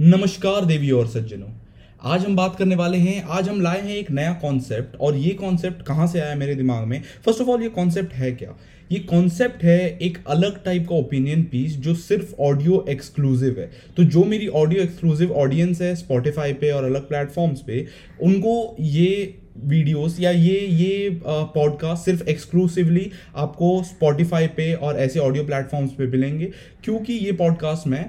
नमस्कार देवी और सज्जनों। आज हम बात करने वाले हैं, आज हम लाए हैं एक नया कॉन्सेप्ट और ये कॉन्सेप्ट कहाँ से आया मेरे दिमाग में? फ़र्स्ट ऑफ़ ऑल ये कॉन्सेप्ट है क्या? ये कॉन्सेप्ट है एक अलग टाइप का ओपिनियन पीस जो सिर्फ़ ऑडियो एक्सक्लूसिव है। तो जो मेरी ऑडियो एक्सक्लूसिव ऑडियंस है स्पॉटिफाई पे और अलग प्लेटफॉर्म्स पे, उनको ये वीडियोस या ये ये पॉडकास्ट सिर्फ़ एक्सक्लूसिवली आपको स्पॉटिफाई पे और ऐसे ऑडियो प्लेटफॉर्म्स पे मिलेंगे। क्योंकि ये पॉडकास्ट मैं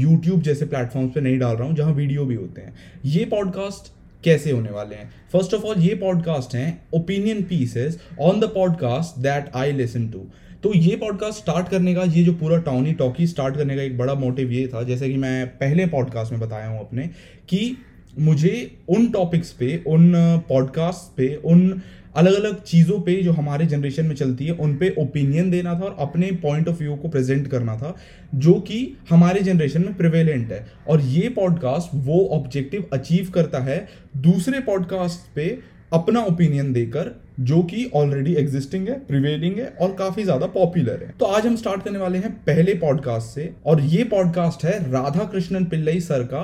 यूट्यूब जैसे प्लेटफॉर्म्स पे नहीं डाल रहा हूँ, जहाँ वीडियो भी होते हैं। ये पॉडकास्ट कैसे होने वाले हैं? फ़र्स्ट ऑफ़ ऑल ये पॉडकास्ट हैं opinion pieces on the podcast that I listen to तो ये पॉडकास्ट स्टार्ट करने का, ये जो पूरा टाउनी टॉकी स्टार्ट करने का एक बड़ा मोटिव ये था, जैसे कि मैं पहले पॉडकास्ट में बताया हूँ अपने, कि मुझे उन टॉपिक्स पे, उन पॉडकास्ट पे, उन अलग अलग चीज़ों पे जो हमारे जनरेशन में चलती है, उन पे ओपिनियन देना था और अपने पॉइंट ऑफ़ व्यू को प्रेजेंट करना था, जो कि हमारे जनरेशन में प्रिवेलेंट है। और ये पॉडकास्ट वो ऑब्जेक्टिव अचीव करता है दूसरे पॉडकास्ट पे अपना ओपिनियन देकर, जो कि ऑलरेडी एग्जिस्टिंग है प्रिवेलिंग है और काफ़ी ज़्यादा पॉपुलर है। तो आज हम स्टार्ट करने वाले हैं पहले पॉडकास्ट से और ये पॉडकास्ट है राधा कृष्णन पिल्लई सर का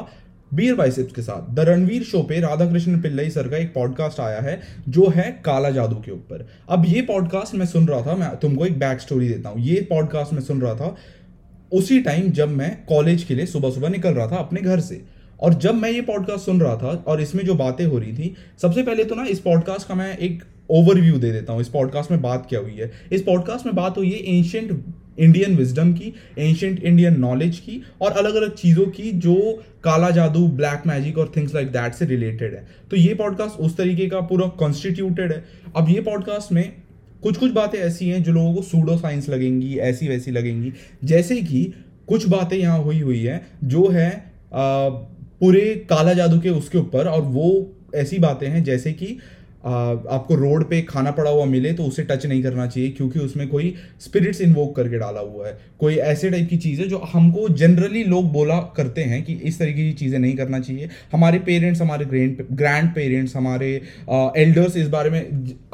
बीयर बाइसेप्स के साथ। द रणवीर शो पे राधा कृष्ण पिल्लई सर का एक पॉडकास्ट आया है, जो है काला जादू के ऊपर। अब ये पॉडकास्ट मैं सुन रहा था, मैं तुमको एक बैक स्टोरी देता हूँ। ये पॉडकास्ट मैं सुन रहा था उसी टाइम जब मैं कॉलेज के लिए सुबह सुबह निकल रहा था अपने घर से। और जब मैं ये पॉडकास्ट सुन रहा था और इसमें जो बातें हो रही थी, सबसे पहले तो ना इस पॉडकास्ट का मैं एक ओवरव्यू दे देता हूँ। इस पॉडकास्ट में बात क्या हुई है? इस पॉडकास्ट में बात हुई है एंशियंट इंडियन विजडम की एंशियंट इंडियन नॉलेज की और अलग अलग चीज़ों की जो काला जादू ब्लैक मैजिक और थिंग्स लाइक दैट से रिलेटेड है। तो ये पॉडकास्ट उस तरीके का पूरा कॉन्स्टिट्यूटेड है। अब ये पॉडकास्ट में कुछ कुछ बातें ऐसी हैं जो लोगों को सूडो साइंस लगेंगी ऐसी वैसी लगेंगी। जैसे कि कुछ बातें यहाँ हुई हुई है जो है आ, पूरे काला जादू के उसके ऊपर और वो ऐसी बातें हैं जैसे कि आपको रोड पे खाना पड़ा हुआ मिले तो उसे टच नहीं करना चाहिए, क्योंकि उसमें कोई स्पिरिट्स इन्वोक करके डाला हुआ है। कोई ऐसे टाइप की चीज़ है जो हमको जनरली लोग बोला करते हैं कि इस तरीके की चीज़ें नहीं करना चाहिए। हमारे पेरेंट्स हमारे ग्रैंड ग्रैंड पेरेंट्स हमारे एल्डर्स इस बारे में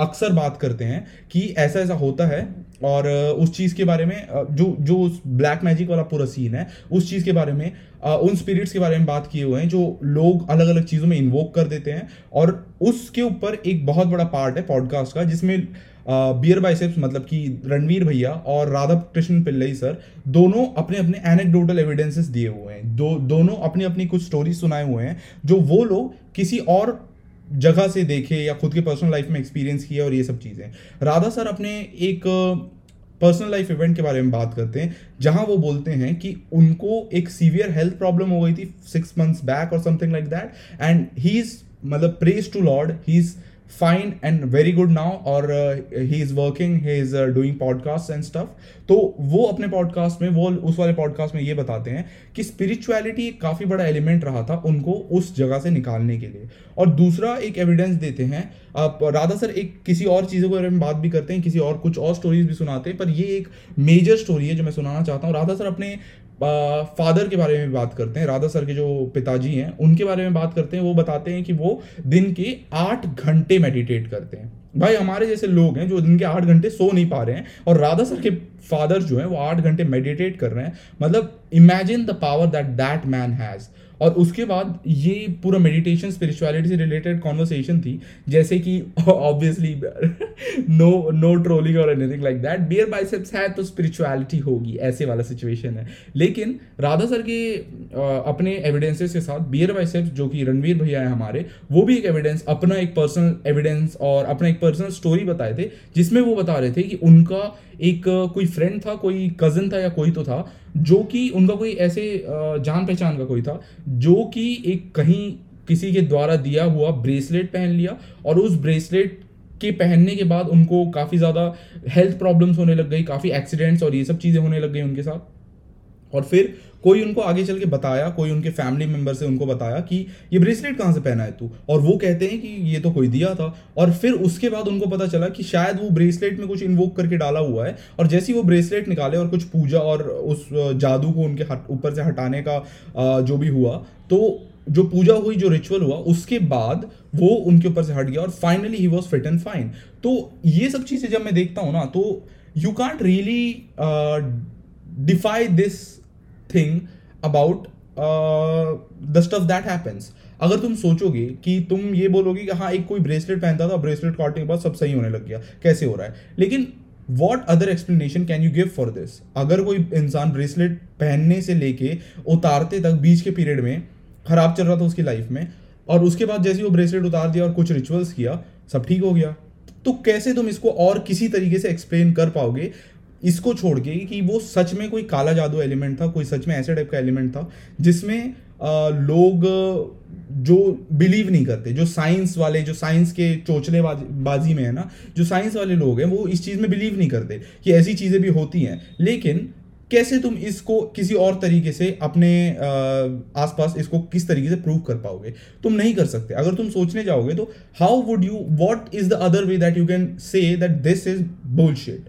अक्सर बात करते हैं कि ऐसा ऐसा होता है और उस चीज़ के बारे में जो जो उस ब्लैक मैजिक वाला पूरा सीन है, उस चीज़ के बारे में उन स्पिरिट्स के बारे में बात किए हुए हैं, जो लोग अलग अलग चीज़ों में इन्वोक कर देते हैं और उसके ऊपर एक बहुत बड़ा पार्ट है पॉडकास्ट का, जिसमें बियर बाइसेप्स मतलब कि रणवीर भैया और राधा कृष्ण पिल्लई सर दोनों अपने अपने एनेक्डोटल एविडेंसेस दिए हुए हैं। दो, दोनों अपनी अपनी कुछ स्टोरी सुनाए हुए हैं, जो वो लोग किसी और जगह से देखे या खुद के पर्सनल लाइफ में एक्सपीरियंस किया और ये सब चीज़ें। राधा सर अपने एक पर्सनल लाइफ इवेंट के बारे में बात करते हैं, जहाँ वो बोलते हैं कि उनको एक सीवियर हेल्थ प्रॉब्लम हो गई थी सिक्स मंथ्स बैक और something like that and he is मतलब praise to lord he is fine and very good now और he is working he is doing podcast and stuff तो वो अपने podcast में, वो उस वाले पॉडकास्ट में ये बताते हैं कि स्पिरिचुअलिटी एक काफ़ी बड़ा एलिमेंट रहा था उनको उस जगह से निकालने के लिए। और दूसरा एक एविडेंस देते हैं, आप राधा सर एक किसी और चीज़ों के बारे में बात भी करते हैं, किसी और कुछ और स्टोरीज भी सुनाते हैं, पर ये एक मेजर स्टोरी है जो मैं सुनाना चाहता हूँ। राधा सर अपने फादर के बारे में बात करते हैं, राधा सर के जो पिताजी हैं, उनके बारे में बात करते हैं, वो बताते हैं कि वो दिन के आठ घंटे मेडिटेट करते हैं। भाई, हमारे जैसे लोग हैं जो दिन के आठ घंटे सो नहीं पा रहे हैं, और राधा सर के फादर जो हैं, वो आठ घंटे मेडिटेट कर रहे हैं। मतलब imagine the power that that man has और उसके बाद ये पूरा मेडिटेशन स्पिरिचुअलिटी से रिलेटेड कॉन्वर्सेशन थी, जैसे कि ऑब्वियसली नो नो ट्रोलिंग और anything like that beer biceps है तो स्पिरिचुअलिटी होगी, ऐसे वाला सिचुएशन है। लेकिन राधा सर के अपने एविडेंसेस के साथ बियर बाइसेप्स जो कि रणवीर भैया है हमारे, वो भी एक एविडेंस अपना एक पर्सनल एविडेंस और अपना एक पर्सनल स्टोरी बताए थे, जिसमें वो बता रहे थे कि उनका एक कोई फ्रेंड था, कोई कज़न था या कोई तो था जो कि उनका कोई ऐसे जान पहचान का कोई था, जो कि एक कहीं किसी के द्वारा दिया हुआ ब्रेसलेट पहन लिया और उस ब्रेसलेट के पहनने के बाद उनको काफ़ी ज़्यादा हेल्थ प्रॉब्लम्स होने लग गई, काफ़ी एक्सीडेंट्स और ये सब चीज़ें होने लग गई उनके साथ। और फिर कोई उनको आगे चल के बताया, कोई उनके फैमिली मेंबर से उनको बताया कि ये ब्रेसलेट कहाँ से पहना है तू? और वो कहते हैं कि ये तो कोई दिया था। और फिर उसके बाद उनको पता चला कि शायद वो ब्रेसलेट में कुछ इन्वोक करके डाला हुआ है और जैसे वो ब्रेसलेट निकाले और कुछ पूजा और उस जादू को उनके ऊपर से हटाने का जो भी हुआ तो जो पूजा हुई, जो रिचुअल हुआ, उसके बाद वो उनके ऊपर से हट गया और finally he was fit and fine तो ये सब चीज़ें जब मैं देखता हूँ ना तो you can't really defy this thing about the stuff that happens अगर तुम सोचोगे कि तुम ये बोलोगे कि हाँ एक कोई ब्रेसलेट पहनता था ब्रेसलेट काटने के बाद सब सही होने लग गया, कैसे हो रहा है? लेकिन what other explanation can you give for this अगर कोई इंसान ब्रेसलेट पहनने से लेके उतारते तक, बीच के पीरियड में खराब चल रहा था उसकी लाइफ में, और उसके बाद जैसे वो ब्रेसलेट उतार दिया और कुछ रिचुअल्स किया, सब ठीक हो गया। तो कैसे तुम इसको और किसी तरीके से एक्सप्लेन कर पाओगे? इसको छोड़ के कि वो सच में कोई काला जादू एलिमेंट था, कोई सच में ऐसे टाइप का एलिमेंट था, जिसमें लोग, जो बिलीव नहीं करते, जो साइंस वाले, जो साइंस के चोचले बाजी में है ना, जो साइंस वाले लोग हैं, वो इस चीज़ में बिलीव नहीं करते कि ऐसी चीज़ें भी होती हैं। लेकिन कैसे तुम इसको किसी और तरीके से अपने आसपास इसको किस तरीके से प्रूव कर पाओगे? तुम नहीं कर सकते। अगर तुम सोचने जाओगे तो how would you what is the other way that you can say that this is bullshit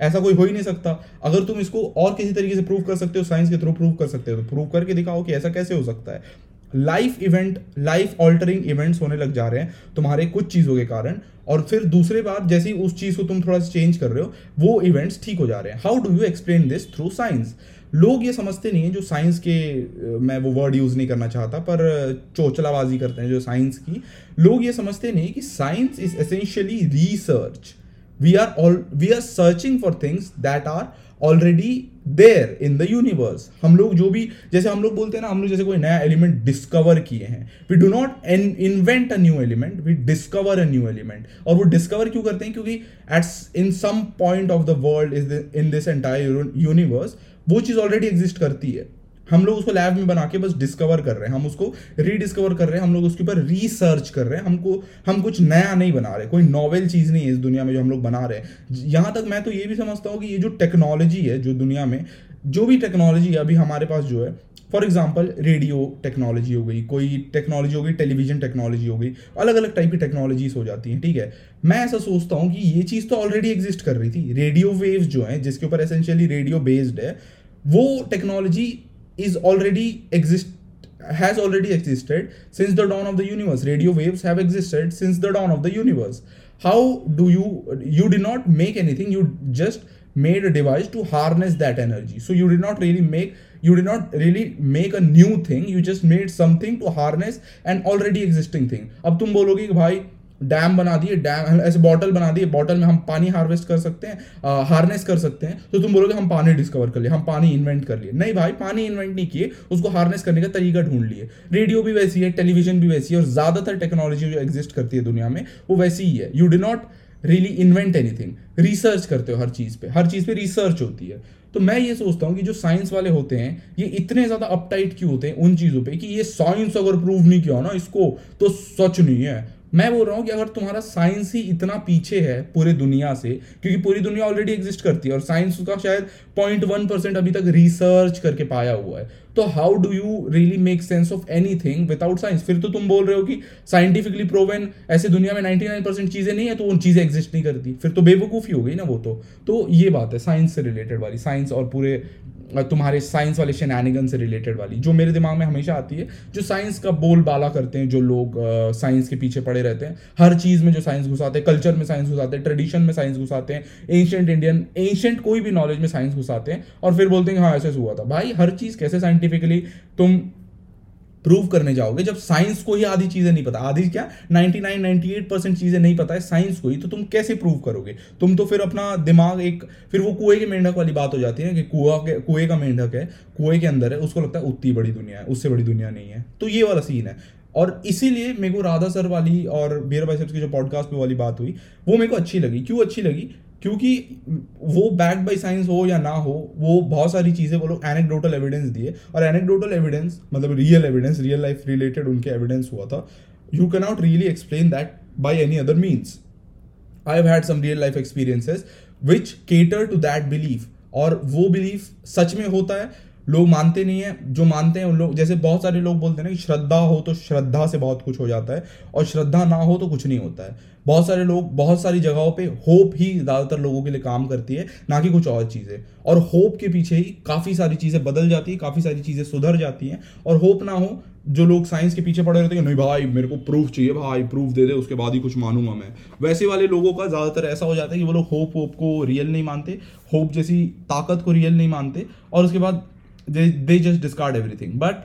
ऐसा कोई हो ही नहीं सकता। अगर तुम इसको और किसी तरीके से प्रूव कर सकते हो साइंस के थ्रू प्रूव कर सकते हो तो प्रूव करके दिखाओ कि ऐसा कैसे हो सकता है। Life event life altering events होने लग जा रहे हैं, तुम्हारे कुछ चीज़ों के कारण, और फिर दूसरे बार जैसे उस चीज़ को तुम थोड़ा सा चेंज कर रहे हो, वो इवेंट्स ठीक हो जा रहे हैं। How do you explain this through science लोग ये समझते नहीं है जो साइंस के मैं वो वर्ड यूज़ नहीं करना चाहता, पर चोचलाबाजी करते हैं जो साइंस की। लोग ये समझते नहीं कि science is essentially research we are all we are searching for things that are already there in the universe हम लोग जो भी, जैसे हम लोग बोलते हैं ना, हम लोग जैसे कोई नया एलिमेंट डिस्कवर किए हैं। We do not invent a new element we discover a new element और वो डिस्कवर क्यों करते हैं? क्योंकि at in some point of the world is in this entire universe वो चीज़ ऑलरेडी एग्जिस्ट करती है। हम लोग उसको लैब में बना के बस डिस्कवर कर रहे हैं। हम उसको रीडिस्कवर कर रहे हैं। हम लोग उसके ऊपर रिसर्च कर रहे हैं। हमको, हम कुछ नया नहीं बना रहे। कोई नॉवेल चीज़ नहीं है इस दुनिया में जो हम लोग बना रहे हैं। यहाँ तक मैं तो ये भी समझता हूँ कि ये जो टेक्नोलॉजी है, जो दुनिया में, जो भी टेक्नोलॉजी अभी हमारे पास जो है फॉर एग्ज़ाम्पल रेडियो टेक्नोलॉजी हो गई, कोई टेक्नोलॉजी हो गई टेलीविज़न टेक्नोलॉजी हो गई अलग अलग टाइप की टेक्नोलॉजीज़ हो जाती हैं, ठीक है? मैं ऐसा सोचता हूँ कि ये चीज़ तो ऑलरेडी एग्जिस्ट कर रही थी। रेडियो वेव्स जो हैं, जिसके ऊपर एसेंशियली रेडियो बेस्ड है, वो technology is already exist has already existed since the dawn of the universe radio waves have existed since the dawn of the universe how do you you did not make anything you just made a device to harness that energy so you did not really make you did not really make a new thing you just made something to harness an already existing thing अब तुम बोलोगे कि भाई dam बना दिए, dam, ऐसे bottle बना दिए, बॉटल में हम पानी हार्वेस्ट कर सकते हैं हार्नेस कर सकते हैं तो तुम बोलोगे हम पानी डिस्कवर कर लिए, हम पानी इन्वेंट कर लिए। नहीं भाई, पानी इन्वेंट नहीं किए, उसको हार्नेस करने का तरीका ढूंढ लिए। रेडियो भी वैसी है, टेलीविज़न भी वैसी है, और ज़्यादातर टेक्नोलॉजी जो एग्जिस्ट करती है दुनिया में, वो वैसी ही है। You do not really invent anything research करते हो हर चीज़ पे, हर चीज़ पे रिसर्च होती है। तो मैं ये सोचता हूँ कि जो साइंस वाले होते हैं, ये इतने ज़्यादा अपटाइट क्यों होते हैं उन चीज़ों पे कि ये साइंस अगर प्रूव नहीं किया ना इसको तो सच नहीं है। मैं बोल रहा हूँ कि अगर तुम्हारा साइंस ही इतना पीछे है पूरे दुनिया से, क्योंकि पूरी दुनिया ऑलरेडी एग्जिस्ट करती है, और साइंस का शायद पॉइंट वन परसेंट अभी तक रिसर्च करके पाया हुआ है। तो how do you really make sense of any thing without science फिर तो तुम बोल रहे हो कि साइंटिफिकली प्रोवेन ऐसे दुनिया में नाइनटी नाइन परसेंट चीज़ें नहीं है तो उन चीज़ें एग्जिस्ट नहीं करती। फिर तो बेवकूफ़ी हो गई ना वो तो। तो ये बात है साइंस से रिलेटेड वाली। साइंस और पूरे तुम्हारे साइंस वाले शेनानिगन से रिलेटेड वाली। जो मेरे दिमाग में हमेशा आती है, जो साइंस का बोल बाला करते हैं, जो लोग साइंस के पीछे पड़े रहते हैं। हर चीज़ में जो साइंस घुसाते हैं कल्चर में साइंस घुसाते हैं ट्रेडिशन में साइंस घुसाते हैं एंशंट इंडियन एंशंट कोई भी नॉलेज में साइंस घुसाते हैं और फिर बोलते हैं हाँ ऐसे हुआ था। भाई, हर चीज़ कैसे साइंटिफिकली तुम प्रूव करने जाओगे। जब साइंस को ही आधी चीज़ें नहीं पता। आधी क्या? 99 98 परसेंट चीज़ें नहीं पता है। साइंस को ही। तो तुम कैसे प्रूव करोगे? तुम तो फिर अपना दिमाग एक, फिर वो कुएँ के मेंढक वाली बात हो जाती है कि कुआ के, कुएँ का मेंढक है, कुएँ के अंदर है, उसको लगता है उतनी बड़ी दुनिया है, उससे बड़ी दुनिया नहीं है। तो ये वाला सीन है। और इसीलिए मेरे को राधा सर वाली और बीर भाई साहब की जो पॉडकास्ट पे वाली बात हुई, वो मेरे को अच्छी लगी। क्यों अच्छी लगी? क्योंकि वो बैक बाई साइंस हो या ना हो, वो बहुत सारी चीज़ें वो लोग एनेक्डोटल एविडेंस दिए। और एनेक्डोटल एविडेंस मतलब real evidence real life related उनके एविडेंस हुआ था। You can not really explain that by any other means I had some real life experiences which cater to that belief और वो belief सच में होता है लोग मानते नहीं है, जो मानते हैं उन लोग, जैसे बहुत सारे लोग बोलते हैं ना कि श्रद्धा हो तो श्रद्धा से बहुत कुछ हो जाता है और श्रद्धा ना हो तो कुछ नहीं होता है। बहुत सारे लोग, बहुत सारी जगहों पे होप ही ज़्यादातर लोगों के लिए काम करती है, ना कि कुछ और चीज़ें। और होप के पीछे ही काफ़ी सारी चीज़ें बदल जाती है, काफ़ी सारी चीज़ें सुधर जाती हैं। और होप ना हो, जो लोग साइंस के पीछे पड़े रहते हैं नहीं भाई, मेरे को प्रूफ चाहिए भाई, प्रूफ दे दे, उसके बाद ही कुछ मानूँगा मैं। वैसे वाले लोगों का ज़्यादातर ऐसा हो जाता है कि वो लोग होप होप को रियल नहीं मानते, होप जैसी ताकत को रियल नहीं मानते। और उसके बाद they they just discard everything but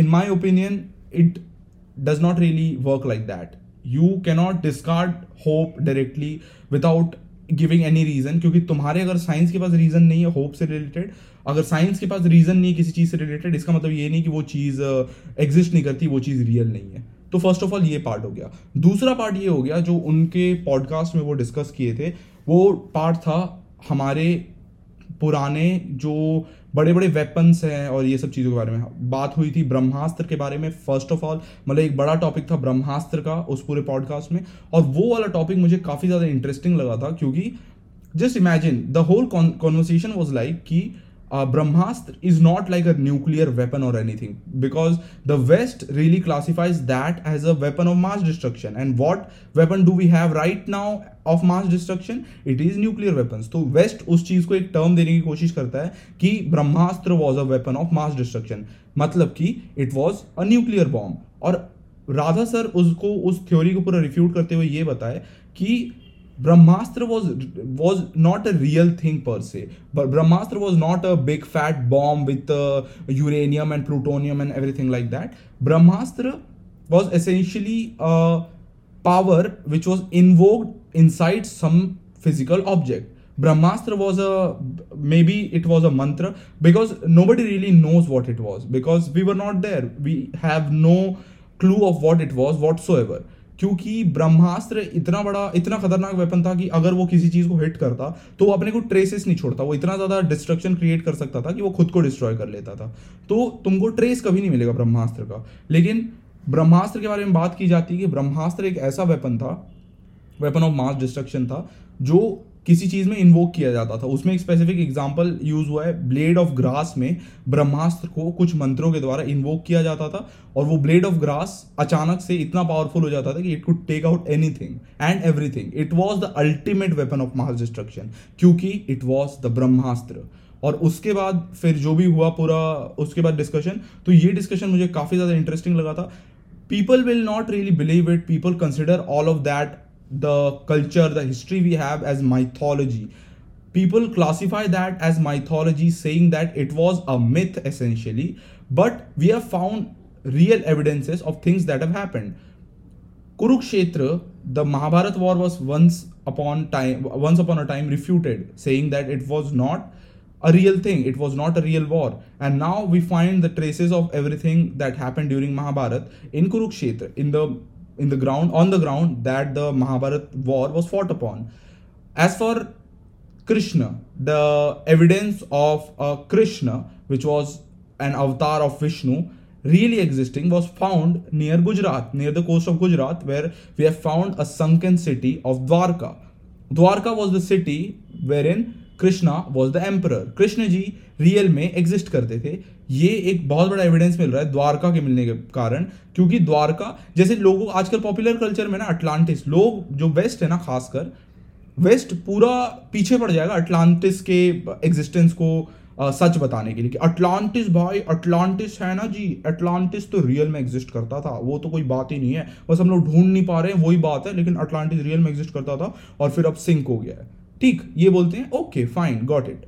in my opinion it does not really work like that. You cannot discard hope directly without giving any reason क्योंकि तुम्हारे अगर साइंस के पास रीजन नहीं है होप से रिलेटेड अगर साइंस के पास रीजन नहीं है किसी चीज़ से रिलेटेड इसका मतलब ये नहीं कि वो चीज़ एग्जिस्ट uh, नहीं करती वो चीज़ रियल नहीं है। तो फ़र्स्ट ऑफ़ ऑल ये पार्ट हो गया। दूसरा पार्ट ये हो गया जो उनके पॉडकास्ट में वो डिस्कस किए थे वो पार्ट था हमारे पुराने जो बड़े बड़े वेपन्स हैं और ये सब चीज़ों के बारे में। बात हुई थी ब्रह्मास्त्र के बारे में फ़र्स्ट ऑफ़ ऑल मतलब एक बड़ा टॉपिक था ब्रह्मास्त्र का उस पूरे पॉडकास्ट में। और वो वाला टॉपिक मुझे काफ़ी ज़्यादा इंटरेस्टिंग लगा था, क्योंकि just imagine the whole conversation was like कि Brahmastra is not like a nuclear weapon और anything because the west really classifies that as a weapon of mass destruction and what weapon do we have right now of mass destruction it is nuclear weapon तो west उस चीज़ को एक term देने की कोशिश करता है कि Brahmastra was a weapon of mass destruction मतलब कि it was a nuclear bomb और राधा सर उसको, उस थ्योरी को पूरा रिफ्यूट करते हुए ये बताए कि Brahmastra was was not a real thing per se. But Brahmastra was not a big fat bomb with uh, uranium and plutonium and everything like that. Brahmastra was essentially a power which was invoked inside some physical object. Brahmastra was a maybe it was a mantra because nobody really knows what it was because we were not there. We have no clue of what it was whatsoever. क्योंकि ब्रह्मास्त्र इतना बड़ा, इतना खतरनाक weapon था कि अगर वो किसी चीज़ को हिट करता तो वो अपने को ट्रेसेस नहीं छोड़ता। वो इतना ज़्यादा डिस्ट्रक्शन क्रिएट कर सकता था कि वो खुद को डिस्ट्रॉय कर लेता था। तो तुमको ट्रेस कभी नहीं मिलेगा ब्रह्मास्त्र का। लेकिन ब्रह्मास्त्र के बारे में बात की जाती है कि ब्रह्मास्त्र एक ऐसा वेपन था वेपन ऑफ़ मास डिस्ट्रक्शन था, जो किसी चीज़ में इन्वोक किया जाता था। उसमें एक स्पेसिफिक एग्ज़ाम्पल यूज़ हुआ है ब्लेड ऑफ़ ग्रास में ब्रह्मास्त्र को कुछ मंत्रों के द्वारा इन्वोक किया जाता था और वो ब्लेड ऑफ़ ग्रास अचानक से इतना पावरफुल हो जाता था कि it could take out anything and everything it was the ultimate weapon of mass destruction क्योंकि इट वॉज़ द ब्रह्मास्त्र। और उसके बाद फिर जो भी हुआ पूरा, उसके बाद डिस्कशन तो ये डिस्कशन मुझे काफ़ी ज़्यादा इंटरेस्टिंग लगा था। People will not really believe it people consider all of that the culture, the history we have as mythology. People classify that as mythology, saying that it was a myth essentially, but we have found real evidences of things that have happened. Kurukshetra, the Mahabharat war was once upon time, once upon a time refuted, saying that it was not a real thing. It was not a real war. And now we find the traces of everything that happened during Mahabharat in Kurukshetra, in the in the ground on the ground that the Mahabharat war was fought upon. As for Krishna, the evidence of uh, Krishna, which was an avatar of Vishnu, really existing, was found near Gujarat, near the coast of Gujarat, where we have found a sunken city of Dwarka. Dwarka was the city wherein Krishna was the emperor Krishna ji real में exist करते थे। ये एक बहुत बड़ा evidence मिल रहा है द्वारका के मिलने के कारण क्योंकि द्वारका जैसे लोगों आजकल पॉपुलर कल्चर में ना अटलांटिस लोग जो वेस्ट है ना खासकर वेस्ट पूरा पीछे पड़ जाएगा अटलांटिस के एग्जिस्टेंस को आ, सच बताने के लिए कि अटलांटिस भाई अटलांटिस है ना जी अटलांटिस तो रियल में एग्जिस्ट करता था। वो तो कोई बात ही नहीं है। बस हम लोग ढूंढ नहीं पा रहे हैं वही बात है लेकिन अटलांटिस रियल में एग्जिस्ट करता था और फिर अब सिंक हो गया है। ठीक, ये बोलते हैं okay fine got it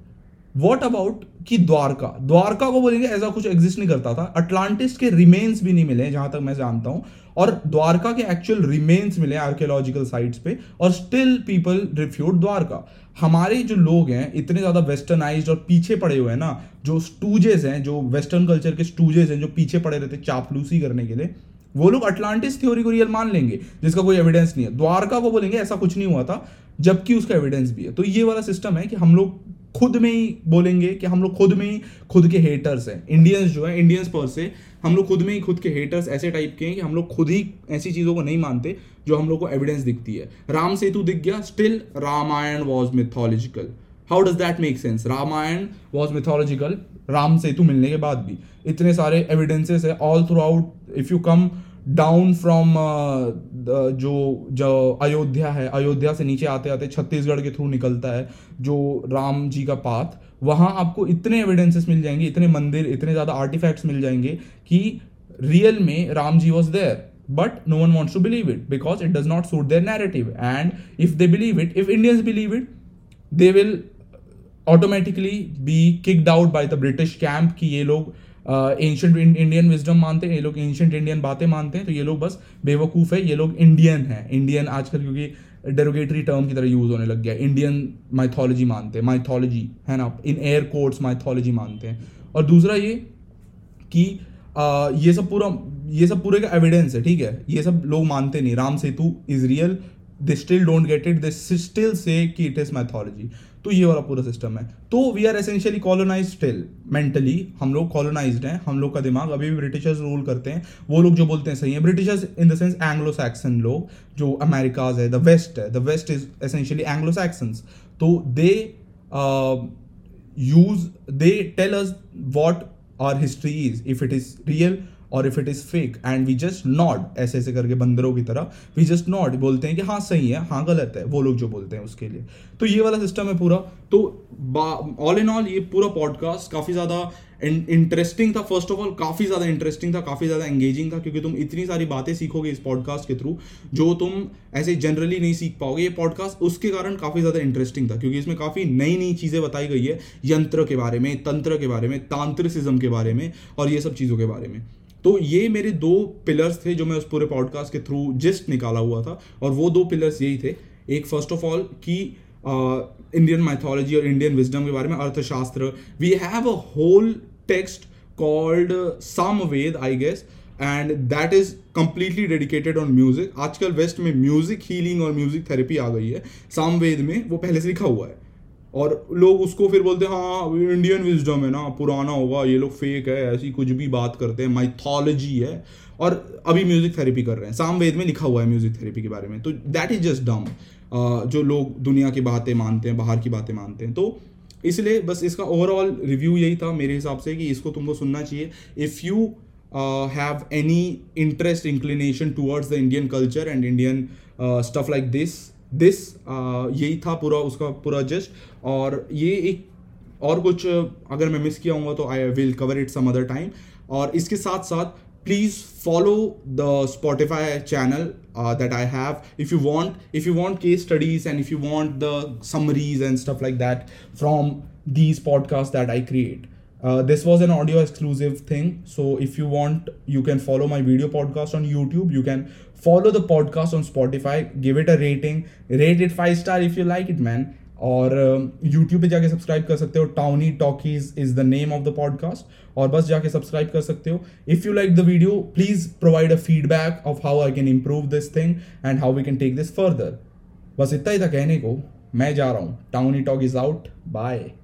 what about कि द्वारका? द्वारका को बोलेंगे, ऐसा कुछ एग्जिस्ट नहीं करता था. अटलांटिस के रिमेन्स भी नहीं मिले, जहाँ तक मैं जानता हूँ. और द्वारका के एक्चुअल रिमेन्स मिले आर्कियोलॉजिकल साइट्स पे, और स्टिल पीपल रिफ्यूट द्वारका. हमारे जो लोग हैं, इतने ज़्यादा वेस्टर्नाइज और पीछे पड़े हुए हैं ना, जो स्टूजेस हैं, जो वेस्टर्न कल्चर के स्टूजेस हैं, जो पीछे पड़े रहते चापलूसी करने के लिए, वो लोग अटलांटिस थ्योरी को रियल मान लेंगे, जिसका कोई एविडेंस नहीं है. द्वारका को बोलेंगे, ऐसा कुछ नहीं हुआ था. जबकि उसका एविडेंस भी है। तो ये वाला सिस्टम है कि हम लोग खुद में ही बोलेंगे कि हम लोग खुद में ही खुद के हेटर्स हैं। इंडियंस जो है इंडियंस पर से हम लोग खुद में ही खुद के हेटर्स ऐसे टाइप के हैं कि हम लोग खुद ही ऐसी चीज़ों को नहीं मानते जो हम लोग को एविडेंस दिखती है। राम सेतु दिख गया still Ramayana was mythological how does that make sense Ramayana was mythological Ram Setu मिलने के बाद भी। इतने सारे एविडेंसेस है all throughout if you come down from uh, जो जो अयोध्या है अयोध्या से नीचे आते आते छत्तीसगढ़ के थ्रू निकलता है जो राम जी का पाथ वहाँ आपको इतने एविडेंसेस मिल जाएँगे इतने मंदिर इतने ज़्यादा आर्टिफैक्ट्स मिल जाएँगे कि रियल में Ram ji was there but no one wants to believe it because it does not suit their narrative and if they believe it if Indians believe it they will automatically be kicked out by the British camp कि ये लोग ancient Indian wisdom मानते हैं ये लोग ancient Indian बातें मानते हैं तो ये लोग बस बेवकूफ़ है ये लोग इंडियन है। इंडियन आजकल क्योंकि डेरोगेटरी टर्म की तरह यूज़ होने लग गया इंडियन माइथोलॉजी मानते हैं माइथोलॉजी है ना? इन एयर कोर्ट्स माइथोलॉजी मानते हैं। और दूसरा ये कि आ, ये सब पूरा ये सब पूरे का एविडेंस है ठीक है? ये सब लोग मानते नहीं। Ram Setu is real they still don't get it they still say कि इट इज़ मैथोलॉजी तो ये वाला पूरा सिस्टम है। तो we are essentially colonise still mentally हम लोग कॉलोनाइज्ड हैं, हम लोग का दिमाग, अभी भी ब्रिटिशर्स रूल करते हैं, वो लोग जो बोलते हैं सही है। Britishers in the sense Anglo Saxon लोग, जो अमेरिकाज है द वेस्ट है the west is essentially Anglo Saxons तो they use they tell us what our history is if it is real और if it is fake and we just not ऐसे ऐसे करके बंदरों की तरह वी जस्ट नॉट बोलते हैं कि हाँ सही है हाँ गलत है, वो लोग जो बोलते हैं उसके लिए। तो ये वाला सिस्टम है पूरा। तो ऑल इन ऑल ये पूरा पॉडकास्ट काफ़ी ज़्यादा इंटरेस्टिंग था। फ़र्स्ट ऑफ़ ऑल काफ़ी ज़्यादा इंटरेस्टिंग था, काफ़ी ज़्यादा एंगेजिंग था, क्योंकि तुम इतनी सारी बातें सीखोगे इस पॉडकास्ट के थ्रू जो तुम ऐसे जनरली नहीं सीख पाओगे। ये पॉडकास्ट उसके कारण काफ़ी ज़्यादा इंटरेस्टिंग था, क्योंकि इसमें काफ़ी नई नई चीज़ें बताई गई है, यंत्र के बारे में, तंत्र के बारे में, तांत्रिसिज्म के बारे में और ये सब चीज़ों के बारे में। तो ये मेरे दो पिलर्स थे जो मैं उस पूरे पॉडकास्ट के थ्रू जिस्ट निकाला हुआ था, और वो दो पिलर्स यही थे। एक फ़र्स्ट ऑफ़ ऑल कि इंडियन माइथोलॉजी और इंडियन विजडम के बारे में Arthashastra. We have a whole text called Samaveda I guess and that is completely dedicated on music आजकल वेस्ट में म्यूज़िक हीलिंग और म्यूज़िक थेरेपी आ गई है। सामवेद में वो पहले से लिखा हुआ है। और लोग उसको फिर बोलते हैं हाँ इंडियन विजडम है ना, पुराना होगा, ये लोग फेक है, ऐसी कुछ भी बात करते हैं माइथोलॉजी है। और अभी म्यूज़िक थेरेपी कर रहे हैं। सामवेद में लिखा हुआ है म्यूज़िक थेरेपी के बारे में। तो दैट इज़ जस्ट डम जो लोग दुनिया की बातें मानते हैं, बाहर की बातें मानते हैं। तो इसलिए बस इसका ओवरऑल रिव्यू यही था मेरे हिसाब से कि इसको तुमको सुनना चाहिए। If you have any interest inclination towards the Indian culture and Indian stuff like this this यही था पूरा उसका पूरा जस्ट और ये एक और कुछ अगर मैं मिस किया हूँ तो I will cover it some other time और इसके साथ साथ please follow the Spotify channel that I have if you want if you want case studies and if you want the summaries and stuff like that from these podcast that I create this was an audio exclusive thing so if you want you can follow my video podcast on YouTube you can follow the podcast on spotify, give it a rating, rate it five star if you like it, man. और YouTube पे जाके subscribe कर सकते हो। Townie Talkies is the name of the podcast और बस जाके subscribe कर सकते हो। If you like the video please provide a feedback of how I can improve this thing and how we can take this further बस इतना ही था कहने को। मैं जा रहा हूँ। Townie Talk is out bye